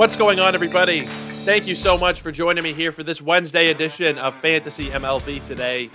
What's going on, everybody? Thank you so much for joining me here for this Wednesday edition of Fantasy MLB Today.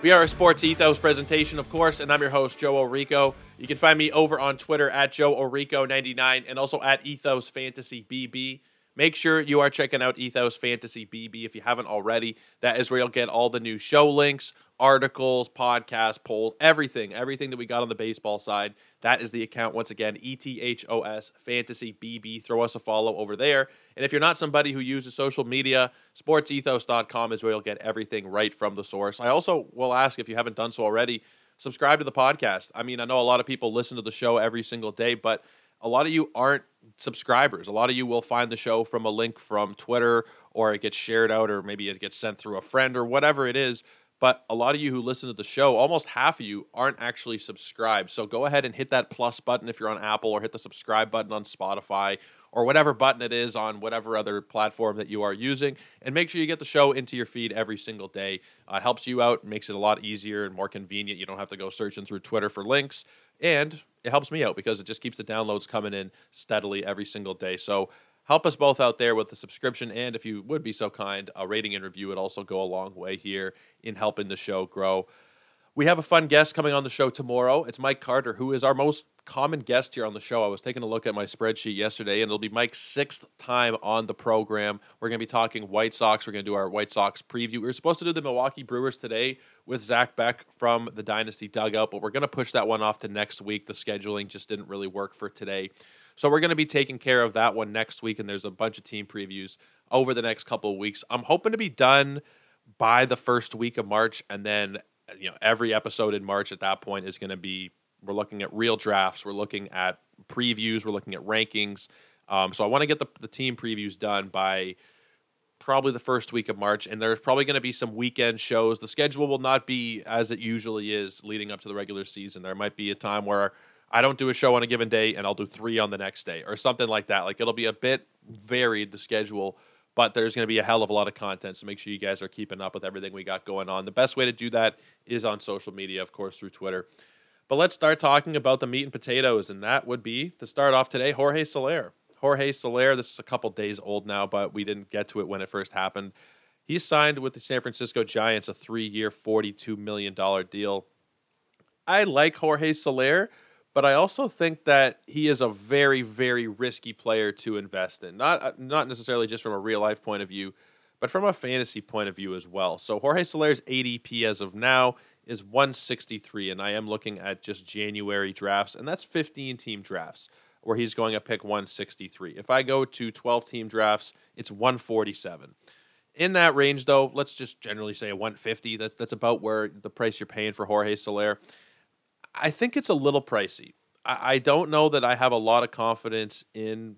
We are a sports ethos presentation, of course, and I'm your host, Joe Orico. You can find me over on Twitter at Joe Orico99 and also at Ethos Fantasy BB. Make sure you are checking out Ethos Fantasy BB if you haven't already. That is where you'll get all the new show links, articles, podcasts, polls, everything, everything that we got on the baseball side. That is the account once again, ETHOS Fantasy BB. Throw us a follow over there. And if you're not somebody who uses social media, sportsethos.com is where you'll get everything right from the source. I also will ask if you haven't done so already, subscribe to the podcast. I mean, I know a lot of people listen to the show every single day, but a lot of you aren't subscribers. A lot of you will find the show from a link from Twitter or it gets shared out or maybe it gets sent through a friend or whatever it is. But a lot of you who listen to the show, almost half of you aren't actually subscribed. So go ahead and hit that plus button if you're on Apple or hit the subscribe button on Spotify or whatever button it is on whatever other platform that you are using. And make sure you get the show into your feed every single day. Uh, it helps you out, makes it a lot easier and more convenient. You don't have to go searching through Twitter for links. And it helps me out because it just keeps the downloads coming in steadily every single day. So help us both out there with the subscription. And if you would be so kind, a rating and review would also go a long way here in helping the show grow. We have a fun guest coming on the show tomorrow. It's Mike Carter, who is our most common guest here on the show. I was taking a look at my spreadsheet yesterday, and it'll be Mike's sixth time on the program. We're going to be talking White Sox. We're going to do our White Sox preview. We were supposed to do the Milwaukee Brewers today with Zach Beck from the Dynasty Dugout, but we're going to push that one off to next week. The scheduling just didn't really work for today. So we're going to be taking care of that one next week, and there's a bunch of team previews over the next couple of weeks. I'm hoping to be done by the first week of March, and then you know every episode in March at that point is going to be we're looking at real drafts, we're looking at previews, we're looking at rankings. Um, so I want to get the, the team previews done by probably the first week of March, and there's probably going to be some weekend shows. The schedule will not be as it usually is leading up to the regular season. There might be a time where I don't do a show on a given day and I'll do three on the next day or something like that. Like it'll be a bit varied, the schedule, but there's going to be a hell of a lot of content. So make sure you guys are keeping up with everything we got going on. The best way to do that is on social media, of course, through Twitter. But let's start talking about the meat and potatoes, and that would be to start off today, Jorge Soler. Jorge Soler, this is a couple days old now, but we didn't get to it when it first happened. He signed with the San Francisco Giants a three year, $42 million deal. I like Jorge Soler, but I also think that he is a very, very risky player to invest in. Not, uh, not necessarily just from a real life point of view, but from a fantasy point of view as well. So Jorge Soler's ADP as of now is 163, and I am looking at just January drafts, and that's 15 team drafts where he's going to pick 163. If I go to 12 team drafts, it's 147. In that range, though, let's just generally say a 150. That's that's about where the price you're paying for Jorge Soler. I think it's a little pricey. I, I don't know that I have a lot of confidence in,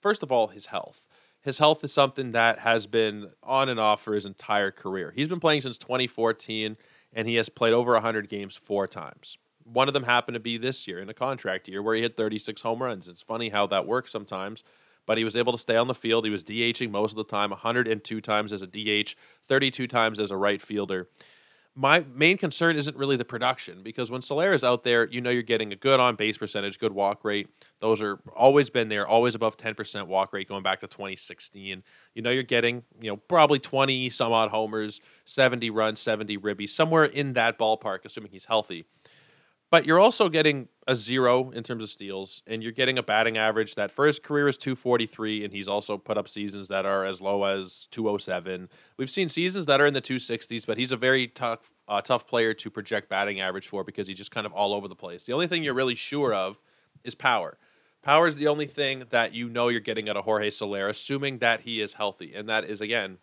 first of all, his health. His health is something that has been on and off for his entire career. He's been playing since 2014, and he has played over 100 games four times one of them happened to be this year in a contract year where he hit 36 home runs. It's funny how that works sometimes, but he was able to stay on the field. He was DHing most of the time, 102 times as a DH, 32 times as a right fielder. My main concern isn't really the production because when Soler is out there, you know you're getting a good on base percentage, good walk rate. Those are always been there, always above 10% walk rate going back to 2016. You know you're getting, you know, probably 20 some odd homers, 70 runs, 70 ribbies, somewhere in that ballpark, assuming he's healthy. But you're also getting a zero in terms of steals, and you're getting a batting average that for his career is 243, and he's also put up seasons that are as low as 207. We've seen seasons that are in the 260s, but he's a very tough, uh, tough player to project batting average for because he's just kind of all over the place. The only thing you're really sure of is power. Power is the only thing that you know you're getting out of Jorge Soler, assuming that he is healthy, and that is again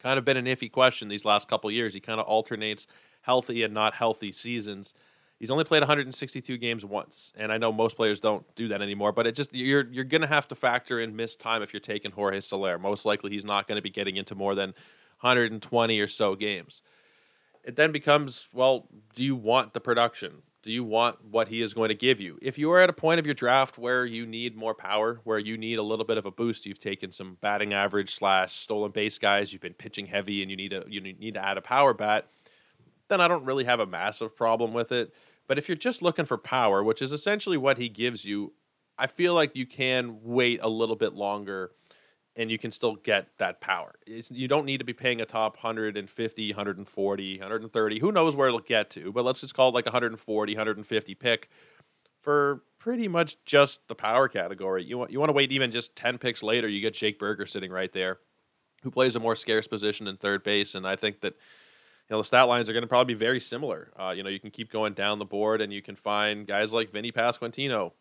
kind of been an iffy question these last couple years. He kind of alternates healthy and not healthy seasons. He's only played 162 games once, and I know most players don't do that anymore. But it just you're you're going to have to factor in missed time if you're taking Jorge Soler. Most likely, he's not going to be getting into more than 120 or so games. It then becomes well, do you want the production? Do you want what he is going to give you? If you are at a point of your draft where you need more power, where you need a little bit of a boost, you've taken some batting average slash stolen base guys, you've been pitching heavy, and you need a you need to add a power bat then I don't really have a massive problem with it. But if you're just looking for power, which is essentially what he gives you I feel like you can wait a little bit longer and you can still get that power. It's, you don't need to be paying a top 150, 140, 130. Who knows where it'll get to, but let's just call it like 140, 150 pick for pretty much just the power category. You want you want to wait even just 10 picks later, you get Jake Burger sitting right there who plays a more scarce position in third base and I think that you know the stat lines are going to probably be very similar. Uh, you know, you can keep going down the board and you can find guys like Vinny Pasquantino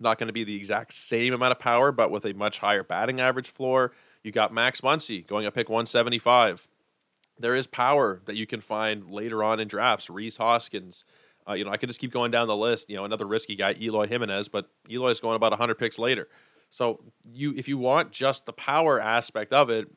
not going to be the exact same amount of power, but with a much higher batting average floor. You got Max Muncy going a pick 175. There is power that you can find later on in drafts. Rhys Hoskins. Uh, you know, I could just keep going down the list. You know, another risky guy, Eloy Jimenez, but Eloy is going about 100 picks later. So you, if you want just the power aspect of it,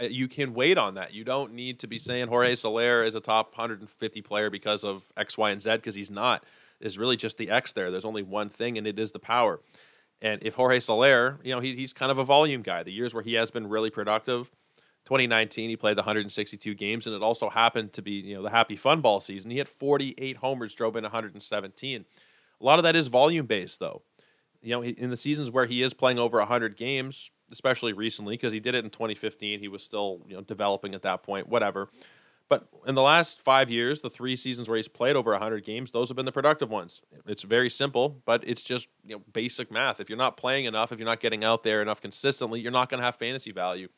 uh, you can wait on that. You don't need to be saying Jorge Soler is a top 150 player because of X, Y, and Z because he's not is really just the X there. There's only one thing, and it is the power. And if Jorge Soler, you know, he, he's kind of a volume guy. The years where he has been really productive, 2019 he played the 162 games, and it also happened to be you know the happy fun ball season. He had 48 homers, drove in 117. A lot of that is volume based, though. You know, in the seasons where he is playing over 100 games, especially recently, because he did it in 2015, he was still you know developing at that point. Whatever. But in the last five years, the three seasons where he's played over 100 games, those have been the productive ones. It's very simple, but it's just you know, basic math. If you're not playing enough, if you're not getting out there enough consistently, you're not going to have fantasy value.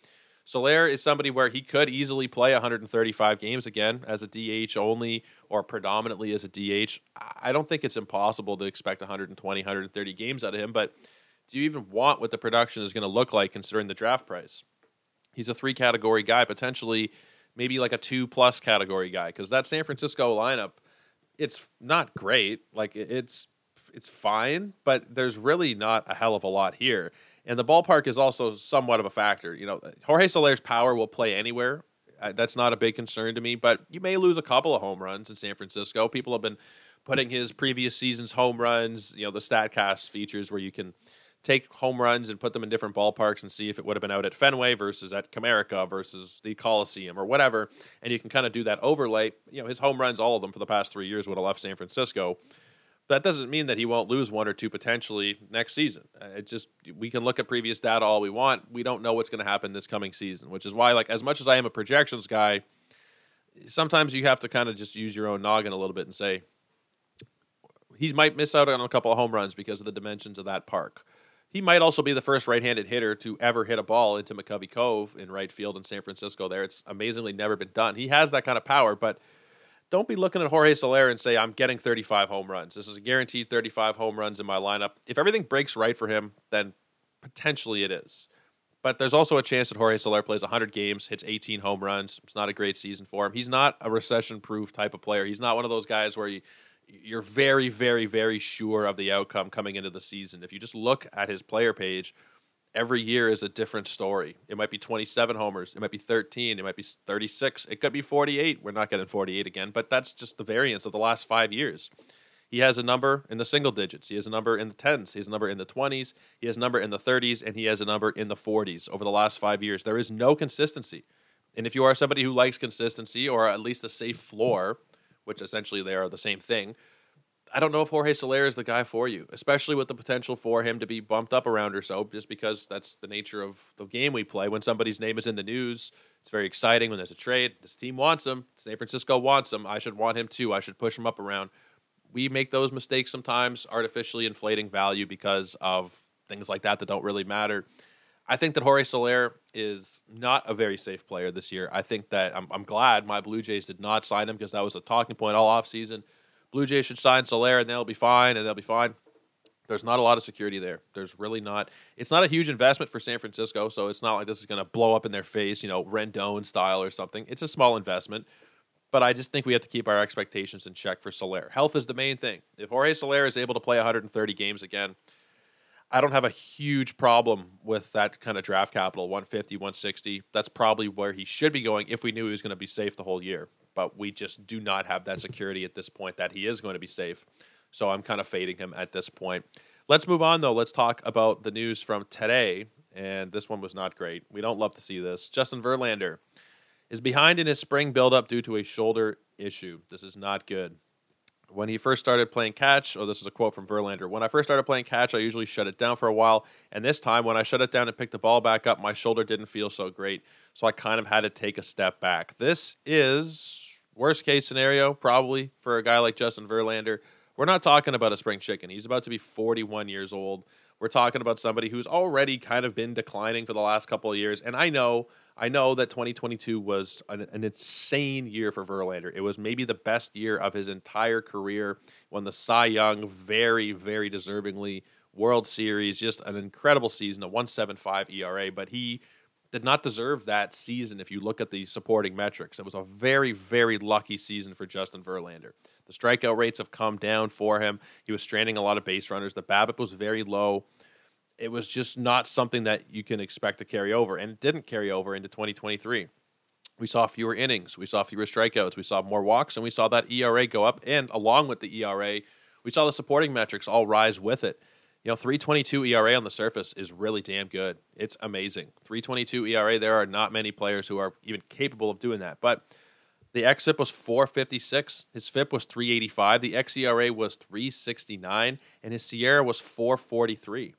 Soler is somebody where he could easily play 135 games again as a DH only or predominantly as a DH. I don't think it's impossible to expect 120, 130 games out of him, but do you even want what the production is going to look like considering the draft price? He's a three category guy, potentially – maybe like a two plus category guy because that San Francisco lineup, it's not great. Like it's it's fine, but there's really not a hell of a lot here. And the ballpark is also somewhat of a factor. You know, Jorge Soler's power will play anywhere. That's not a big concern to me, but you may lose a couple of home runs in San Francisco. People have been putting his previous season's home runs, you know, the StatCast features where you can take home runs and put them in different ballparks and see if it would have been out at Fenway versus at Comerica versus the Coliseum or whatever. And you can kind of do that overlay. You know, his home runs, all of them for the past three years would have left San Francisco. That doesn't mean that he won't lose one or two potentially next season. Uh, it just we can look at previous data all we want. We don't know what's going to happen this coming season, which is why, like, as much as I am a projections guy, sometimes you have to kind of just use your own noggin a little bit and say he might miss out on a couple of home runs because of the dimensions of that park he might also be the first right-handed hitter to ever hit a ball into McCovey Cove in right field in San Francisco. There, it's amazingly never been done. He has that kind of power, but don't be looking at Jorge Soler and say I'm getting 35 home runs. This is a guaranteed 35 home runs in my lineup. If everything breaks right for him, then potentially it is. But there's also a chance that Jorge Soler plays 100 games, hits 18 home runs. It's not a great season for him. He's not a recession-proof type of player. He's not one of those guys where you you're very, very, very sure of the outcome coming into the season. If you just look at his player page, every year is a different story. It might be 27 homers, it might be 13, it might be 36, it could be 48. We're not getting 48 again, but that's just the variance of the last five years. He has a number in the single digits. He has a number in the tens. He has a number in the 20s. He has a number in the 30s, and he has a number in the 40s over the last five years. There is no consistency. And if you are somebody who likes consistency or at least a safe floor, which essentially they are the same thing. I don't know if Jorge Soler is the guy for you, especially with the potential for him to be bumped up around or so, just because that's the nature of the game we play. When somebody's name is in the news, it's very exciting when there's a trade. This team wants him. San Francisco wants him. I should want him too. I should push him up around. We make those mistakes sometimes, artificially inflating value because of things like that that don't really matter. I think that Jorge Soler is not a very safe player this year. I think that I'm, I'm glad my Blue Jays did not sign him because that was a talking point all offseason. Blue Jays should sign Soler and they'll be fine and they'll be fine. There's not a lot of security there. There's really not. It's not a huge investment for San Francisco, so it's not like this is going to blow up in their face, you know, Rendon style or something. It's a small investment, but I just think we have to keep our expectations in check for Soler. Health is the main thing. If Jorge Soler is able to play 130 games again, I don't have a huge problem with that kind of draft capital 150, 160. That's probably where he should be going if we knew he was going to be safe the whole year. But we just do not have that security at this point that he is going to be safe. So I'm kind of fading him at this point. Let's move on, though. Let's talk about the news from today. And this one was not great. We don't love to see this. Justin Verlander is behind in his spring buildup due to a shoulder issue. This is not good. when he first started playing catch, oh, this is a quote from Verlander. When I first started playing catch, I usually shut it down for a while. And this time, when I shut it down and picked the ball back up, my shoulder didn't feel so great. So I kind of had to take a step back. This is worst case scenario, probably, for a guy like Justin Verlander. We're not talking about a spring chicken. He's about to be 41 years old. We're talking about somebody who's already kind of been declining for the last couple of years. And I know I know that 2022 was an, an, insane year for Verlander. It was maybe the best year of his entire career. Won the Cy Young very, very deservingly. World Series, just an incredible season, a 1.75 ERA. But he did not deserve that season if you look at the supporting metrics. It was a very, very lucky season for Justin Verlander. The strikeout rates have come down for him. He was stranding a lot of base runners. The BABIP was very low it was just not something that you can expect to carry over, and it didn't carry over into 2023. We saw fewer innings, we saw fewer strikeouts, we saw more walks, and we saw that ERA go up. And along with the ERA, we saw the supporting metrics all rise with it. You know, 322 ERA on the surface is really damn good. It's amazing. 322 ERA, there are not many players who are even capable of doing that. But the xFIP was 456, his FIP was 385, the xERA was 369, and his SIERA was 443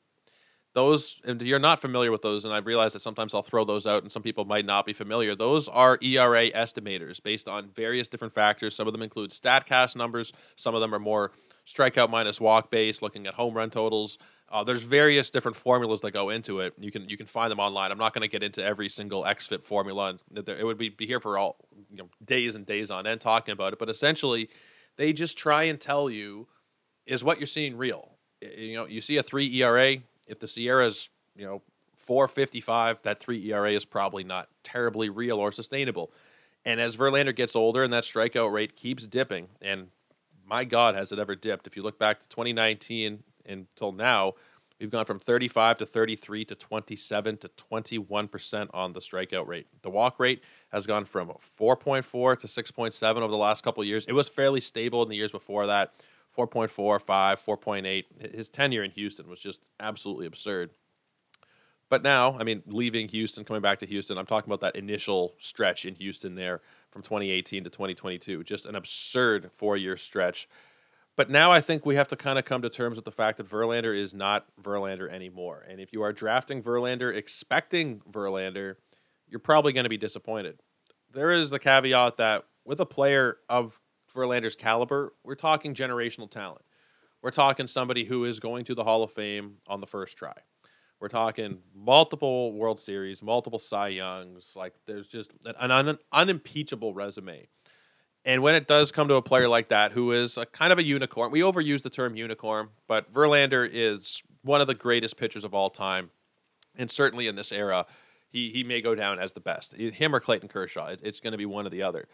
those and you're not familiar with those and i realize that sometimes i'll throw those out and some people might not be familiar those are era estimators based on various different factors some of them include statcast numbers some of them are more strikeout minus walk base, looking at home run totals. Uh, there's various different formulas that go into it. You can you can find them online. I'm not going to get into every single xfip formula. It would be, be here for all you know days and days on end talking about it. But essentially they just try and tell you is what you're seeing real? You know you see a 3 era if the SIERA's you know, 455, that 3 ERA is probably not terribly real or sustainable. And as Verlander gets older and that strikeout rate keeps dipping, and my God, has it ever dipped? If you look back to 2019 until now, we've gone from 35 to 33 to 27 to 21% on the strikeout rate. The walk rate has gone from 4.4 to 6.7 over the last couple years. It was fairly stable in the years before that. 4.4, 5, 4.8. His tenure in Houston was just absolutely absurd. But now, I mean, leaving Houston, coming back to Houston, I'm talking about that initial stretch in Houston there from 2018 to 2022. Just an absurd four year stretch. But now I think we have to kind of come to terms with the fact that Verlander is not Verlander anymore. And if you are drafting Verlander expecting Verlander, you're probably going to be disappointed. There is the caveat that with a player of Verlander's caliber, we're talking generational talent. We're talking somebody who is going to the Hall of Fame on the first try. We're talking multiple World Series, multiple Cy Youngs. Like there's just an un- unimpeachable resume. And when it does come to a player like that, who is a kind of a unicorn, we overuse the term unicorn, but Verlander is one of the greatest pitchers of all time, and certainly in this era, he he may go down as the best. Him or Clayton Kershaw, it's going to be one or the other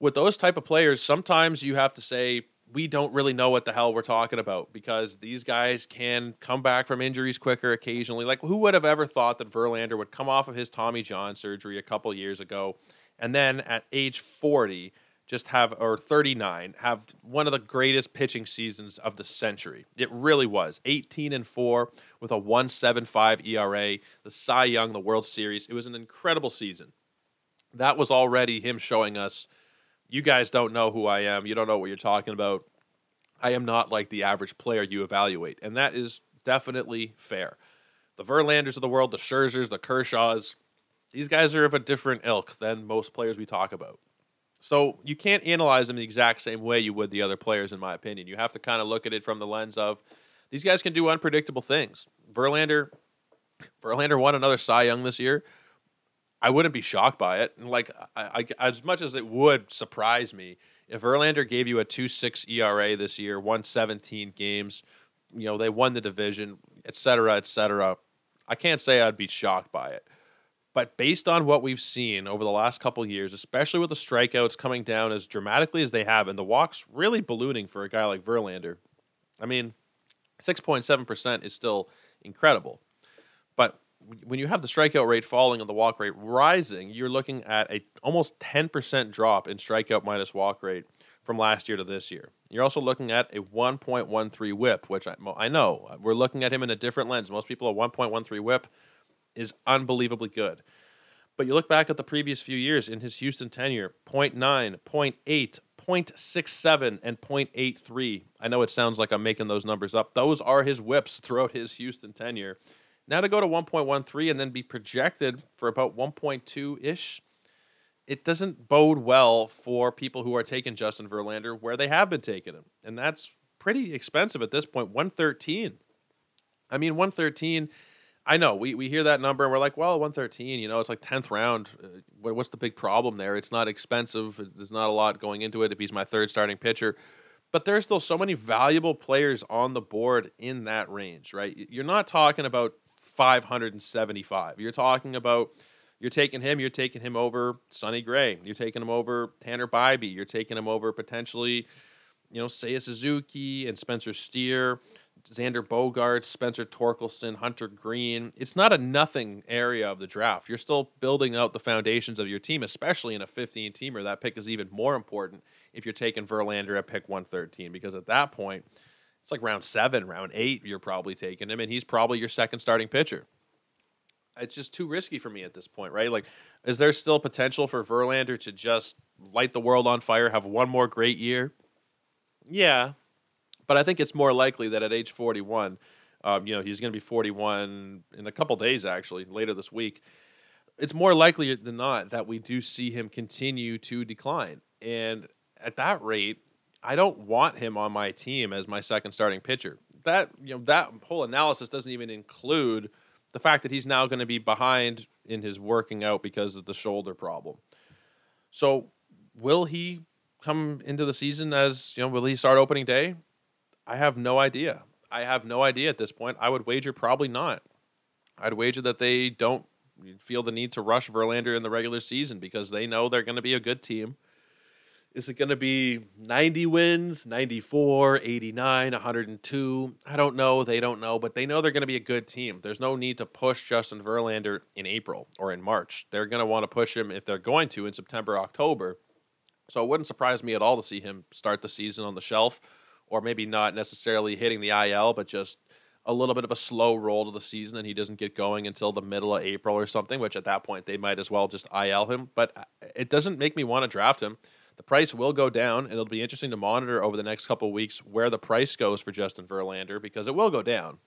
with those type of players, sometimes you have to say we don't really know what the hell we're talking about because these guys can come back from injuries quicker occasionally. Like who would have ever thought that Verlander would come off of his Tommy John surgery a couple years ago and then at age 40 just have or 39 have one of the greatest pitching seasons of the century. It really was. 18 and 4 with a 1.75 ERA, the Cy Young, the World Series. It was an incredible season. That was already him showing us you guys don't know who I am. You don't know what you're talking about. I am not like the average player you evaluate. And that is definitely fair. The Verlanders of the world, the Scherzers, the Kershaws, these guys are of a different ilk than most players we talk about. So you can't analyze them the exact same way you would the other players, in my opinion. You have to kind of look at it from the lens of these guys can do unpredictable things. Verlander, Verlander won another Cy Young this year. I wouldn't be shocked by it. And like, I, I, as much as it would surprise me if Verlander gave you a two six ERA this year, won seventeen games, you know they won the division, et cetera, et cetera. I can't say I'd be shocked by it. But based on what we've seen over the last couple years, especially with the strikeouts coming down as dramatically as they have, and the walks really ballooning for a guy like Verlander, I mean, six point seven percent is still incredible. But when you have the strikeout rate falling and the walk rate rising, you're looking at a almost 10% drop in strikeout minus walk rate from last year to this year. You're also looking at a 1.13 whip, which I, I know we're looking at him in a different lens. Most people a 1.13 whip is unbelievably good. But you look back at the previous few years in his Houston tenure 0.9, 0.8, 0.67 and 0.83. I know it sounds like I'm making those numbers up. Those are his whips throughout his Houston tenure. Now to go to 1.13 and then be projected for about 1.2 ish, it doesn't bode well for people who are taking Justin Verlander where they have been taking him. And that's pretty expensive at this point 113. I mean, 113. I know we, we hear that number and we're like, well, 113, you know, it's like 10th round. Uh, what's the big problem there? It's not expensive. There's not a lot going into it if he's my third starting pitcher. But there are still so many valuable players on the board in that range, right? You're not talking about 575. You're talking about you're taking him, you're taking him over Sonny Gray. You're taking him over Tanner Bibee. You're taking him over potentially, you know, Seiya Suzuki and Spencer Steer, Xander Bogaerts, Spencer Torkelson, Hunter Greene. It's not a nothing area of the draft. You're still building out the foundations of your team, especially in a 15 teamer. That pick is even more important if you're taking Verlander at pick 113, because at that point, it's like round seven, round eight, you're probably taking him, and he's probably your second starting pitcher. It's just too risky for me at this point, right? Like, is there still potential for Verlander to just light the world on fire, have one more great year? Yeah, but I think it's more likely that at age 41, um, you know, he's going to be 41 in a couple days, actually, later this week. It's more likely than not that we do see him continue to decline. And at that rate, I don't want him on my team as my second starting pitcher. That you know that whole analysis doesn't even include the fact that he's now going to be behind in his working out because of the shoulder problem. So, will he come into the season as, you know, will he start opening day? I have no idea. I have no idea at this point. I would wager probably not. I'd wager that they don't feel the need to rush Verlander in the regular season because they know they're going to be a good team. Is it going to be 90 wins, 94, 89, 102? I don't know. They don't know, but they know they're going to be a good team. There's no need to push Justin Verlander in April or in March. They're going to want to push him if they're going to in September, October. So it wouldn't surprise me at all to see him start the season on the shelf or maybe not necessarily hitting the IL, but just a little bit of a slow roll to the season and he doesn't get going until the middle of April or something, which at that point they might as well just IL him. But uh, it doesn't make me want to draft him. The price will go down, and it'll be interesting to monitor over the next couple of weeks where the price goes for Justin Verlander because it will go down.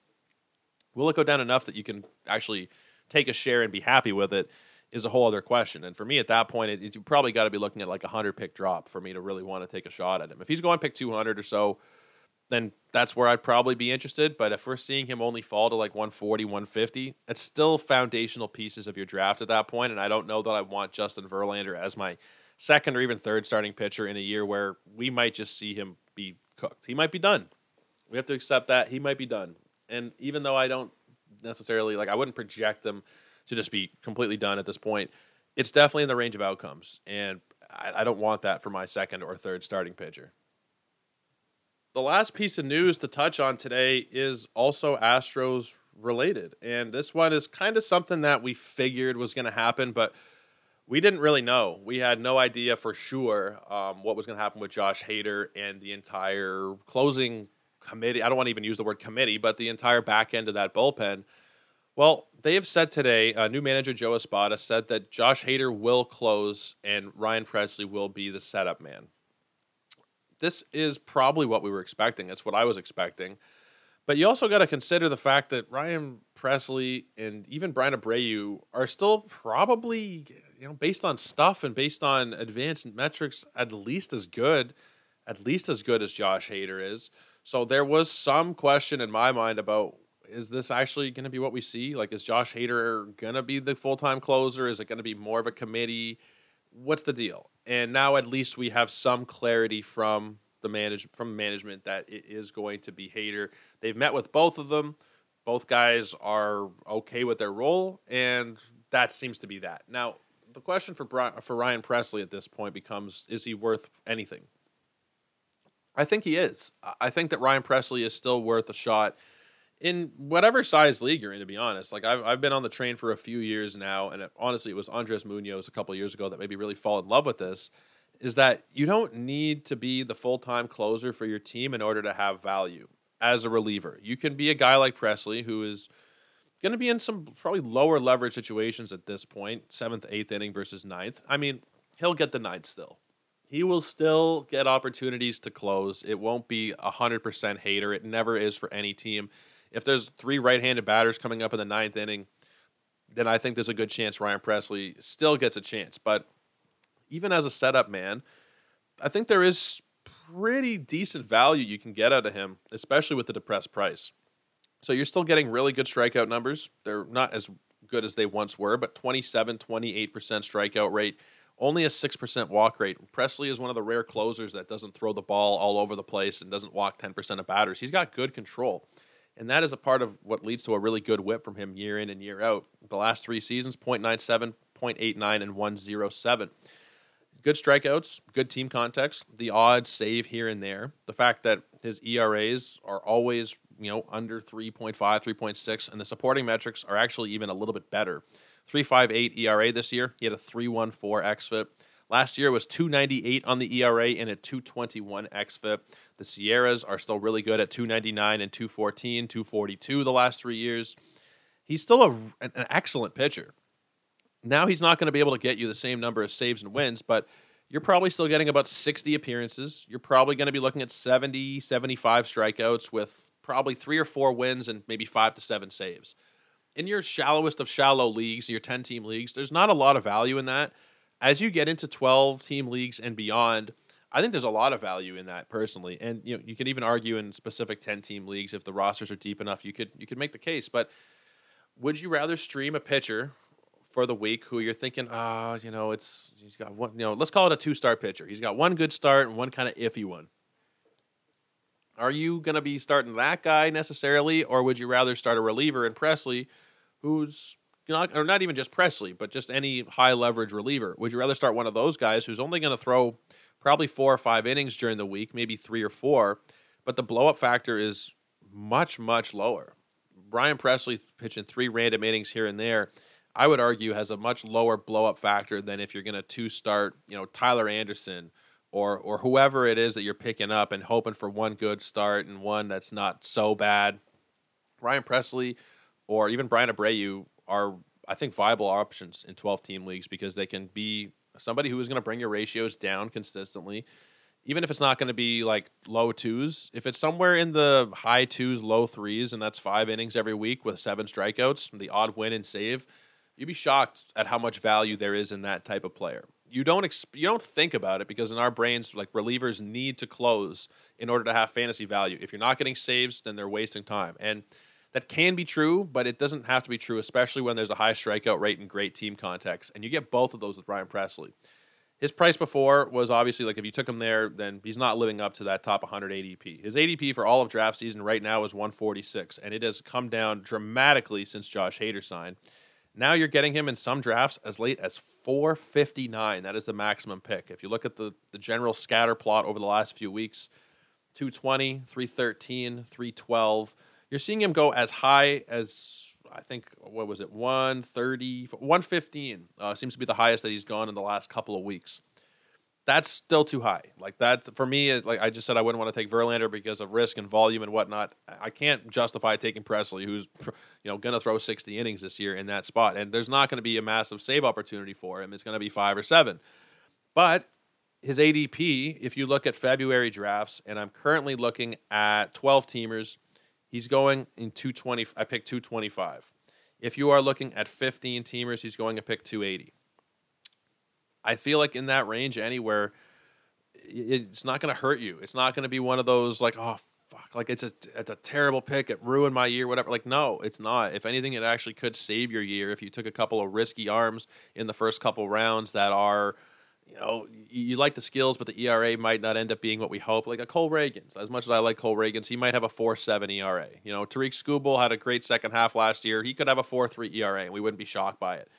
Will it go down enough that you can actually take a share and be happy with it? Is a whole other question. And for me, at that point, it, it, you probably got to be looking at like a hundred pick drop for me to really want to take a shot at him. If he's going pick two hundred or so, then that's where I'd probably be interested. But if we're seeing him only fall to like 140, 150, it's still foundational pieces of your draft at that point. And I don't know that I want Justin Verlander as my second or even third starting pitcher in a year where we might just see him be cooked. He might be done. We have to accept that he might be done. And even though I don't necessarily like, I wouldn't project them to just be completely done at this point. It's definitely in the range of outcomes, and I, I don't want that for my second or third starting pitcher. The last piece of news to touch on today is also Astros related, and this one is kind of something that we figured was going to happen, but we didn't really know. We had no idea for sure um, what was going to happen with Josh Hader and the entire closing committee. I don't want to even use the word committee, but the entire back end of that bullpen. Well, they have said today, uh, new manager Joe Espada said that Josh Hader will close and Ryan Pressly will be the setup man. This is probably what we were expecting. It's what I was expecting. But you also got to consider the fact that Ryan Pressly and even Bryan Abreu are still probably, you know, based on stuff and based on advanced metrics, at least as good, at least as good as Josh Hader is. So there was some question in my mind about is this actually going to be what we see? Like, is Josh Hader going to be the full time closer? Is it going to be more of a committee? What's the deal? And now at least we have some clarity from the manage from management that it is going to be Hader. They've met with both of them. Both guys are okay with their role, and that seems to be that. Now, the question for Brian, for Ryan Pressly at this point becomes: Is he worth anything? I think he is. I think that Ryan Pressly is still worth a shot in whatever size league you're in. To be honest, like I've I've been on the train for a few years now, and it, honestly, it was Andres Munoz a couple years ago that made me really fall in love with this is that you don't need to be the full time closer for your team in order to have value as a reliever. You can be a guy like Pressly who is going to be in some probably lower leverage situations at this point, seventh, eighth inning versus ninth. I mean, he'll get the ninth still. he will still get opportunities to close. It won't be a hundred percent Hader. It never is for any team. If there's three right-handed batters coming up in the ninth inning, then I think there's a good chance Ryan Pressly still gets a chance. But even as a setup man, I think there is pretty decent value you can get out of him, especially with the depressed price. So you're still getting really good strikeout numbers. They're not as good as they once were, but 27, 28% strikeout rate, only a 6% walk rate. Pressly is one of the rare closers that doesn't throw the ball all over the place and doesn't walk 10% of batters. He's got good control. And that is a part of what leads to a really good whip from him year in and year out. The last three seasons 0.97, 0.89, and 107 good strikeouts, good team context, the odd save here and there, the fact that his ERAs are always, you know, under 3.5, 3.6, and the supporting metrics are actually even a little bit better. 3.58 ERA this year. He had a 3.14 xFIP. Last year was 298 on the ERA and a 221 xFIP. The SIERAs are still really good at 299 and 214, 242 the last three years. He's still a, an excellent pitcher. Now he's not going to be able to get you the same number of saves and wins, but you're probably still getting about 60 appearances. You're probably going to be looking at 70, 75 strikeouts with probably three or four wins and maybe five to seven saves. In your shallowest of shallow leagues, your 10 team leagues, there's not a lot of value in that. As you get into 12 team leagues and beyond, I think there's a lot of value in that personally. And you know, you can even argue in specific 10 team leagues if the rosters are deep enough, you could you could make the case, but would you rather stream a pitcher for the week who you're thinking, ah, uh, you know, it's he's got one, you know, let's call it a two star pitcher. He's got one good start and one kind of iffy one. Are you going to be starting that guy necessarily, or would you rather start a reliever in Pressly, who's not, or not even just Pressly, but just any high leverage reliever? Would you rather start one of those guys who's only going to throw probably four or five innings during the week, maybe three or four, but the blow up factor is much, much lower? Brian Pressly pitching three random innings here and there I would argue has a much lower blow up factor than if you're going to two start, you know, Tyler Anderson or or whoever it is that you're picking up and hoping for one good start and one that's not so bad. Ryan Pressly or even Bryan Abreu are I think viable options in 12 team leagues because they can be somebody who is going to bring your ratios down consistently. Even if it's not going to be like low twos, if it's somewhere in the high twos, low threes, and that's five innings every week with seven strikeouts, the odd win and save, you'd be shocked at how much value there is in that type of player. You don't you don't think about it because in our brains, like relievers need to close in order to have fantasy value. If you're not getting saves, then they're wasting time, and that can be true, but it doesn't have to be true, especially when there's a high strikeout rate and great team context. And you get both of those with Ryan Pressly. His price before was obviously like if you took him there, then he's not living up to that top 100 ADP. His ADP for all of draft season right now is 146, and it has come down dramatically since Josh Hader signed. Now you're getting him in some drafts as late as 459. That is the maximum pick. If you look at the, the general scatter plot over the last few weeks, 220, 313, 312. You're seeing him go as high as I think what was it 130 115 uh, seems to be the highest that he's gone in the last couple of weeks that's still too high. Like that's for me. Like I just said, I wouldn't want to take Verlander because of risk and volume and whatnot. I can't justify taking Pressly, who's you know going to throw 60 innings this year in that spot, and there's not going to be a massive save opportunity for him. It's going to be five or seven. But his ADP, if you look at February drafts, and I'm currently looking at 12 teamers, he's going in 220. I picked 225. If you are looking at 15 teamers, he's going to pick 280. I feel like in that range anywhere, it's not going to hurt you. It's not going to be one of those like, oh fuck, like it's a it's a terrible pick. It ruined my year, whatever. Like no, it's not. If anything, it actually could save your year if you took a couple of risky arms in the first couple rounds that are. You know, you like the skills, but the ERA might not end up being what we hope. Like a Cole Ragans, as much as I like Cole Ragans, he might have a four seven ERA. You know, Tarik Skubal had a great second half last year. He could have a four three ERA, and we wouldn't be shocked by it.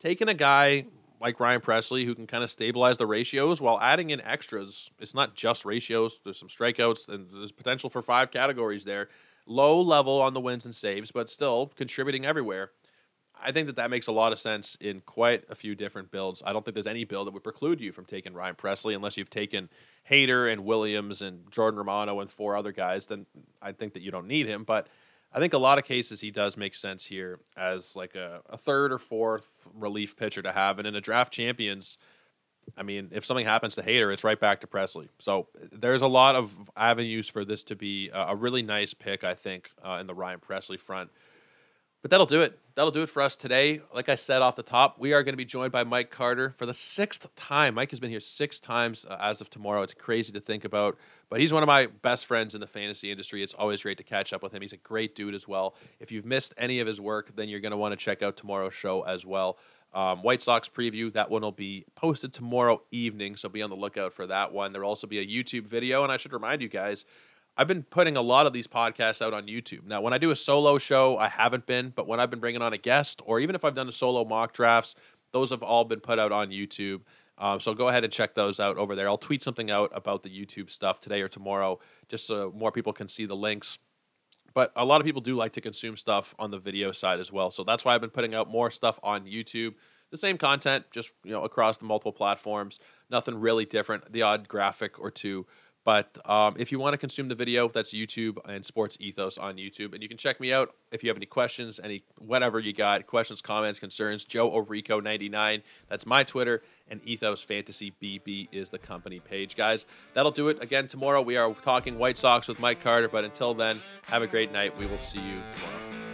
Taking a guy like Ryan Pressly, who can kind of stabilize the ratios while adding in extras. It's not just ratios. There's some strikeouts and there's potential for five categories there. Low level on the wins and saves, but still contributing everywhere. I think that that makes a lot of sense in quite a few different builds. I don't think there's any build that would preclude you from taking Ryan Pressly unless you've taken Hader and Williams and Jordan Romano and four other guys. Then I think that you don't need him. But I think a lot of cases he does make sense here as like a, a third or fourth relief pitcher to have. And in a draft champions, I mean, if something happens to Hader, it's right back to Pressly. So there's a lot of avenues for this to be a, a really nice pick, I think, uh, in the Ryan Pressly front. But that'll do it. That'll do it for us today. Like I said off the top, we are going to be joined by Mike Carter for the sixth time. Mike has been here six times uh, as of tomorrow. It's crazy to think about, but he's one of my best friends in the fantasy industry. It's always great to catch up with him. He's a great dude as well. If you've missed any of his work, then you're going to want to check out tomorrow's show as well. Um, White Sox preview, that one will be posted tomorrow evening, so be on the lookout for that one. There will also be a YouTube video, and I should remind you guys, I've been putting a lot of these podcasts out on YouTube. Now, when I do a solo show, I haven't been, but when I've been bringing on a guest, or even if I've done a solo mock drafts, those have all been put out on YouTube. Um, so go ahead and check those out over there. I'll tweet something out about the YouTube stuff today or tomorrow, just so more people can see the links. But a lot of people do like to consume stuff on the video side as well. So that's why I've been putting out more stuff on YouTube. The same content, just you know, across the multiple platforms. Nothing really different. The odd graphic or two but um, if you want to consume the video, that's YouTube and Sports Ethos on YouTube. And you can check me out if you have any questions, any whatever you got, questions, comments, concerns. Joe Orico99. That's my Twitter. And Ethos Fantasy BB is the company page. Guys, that'll do it. Again, tomorrow we are talking White Sox with Mike Carter. But until then, have a great night. We will see you tomorrow.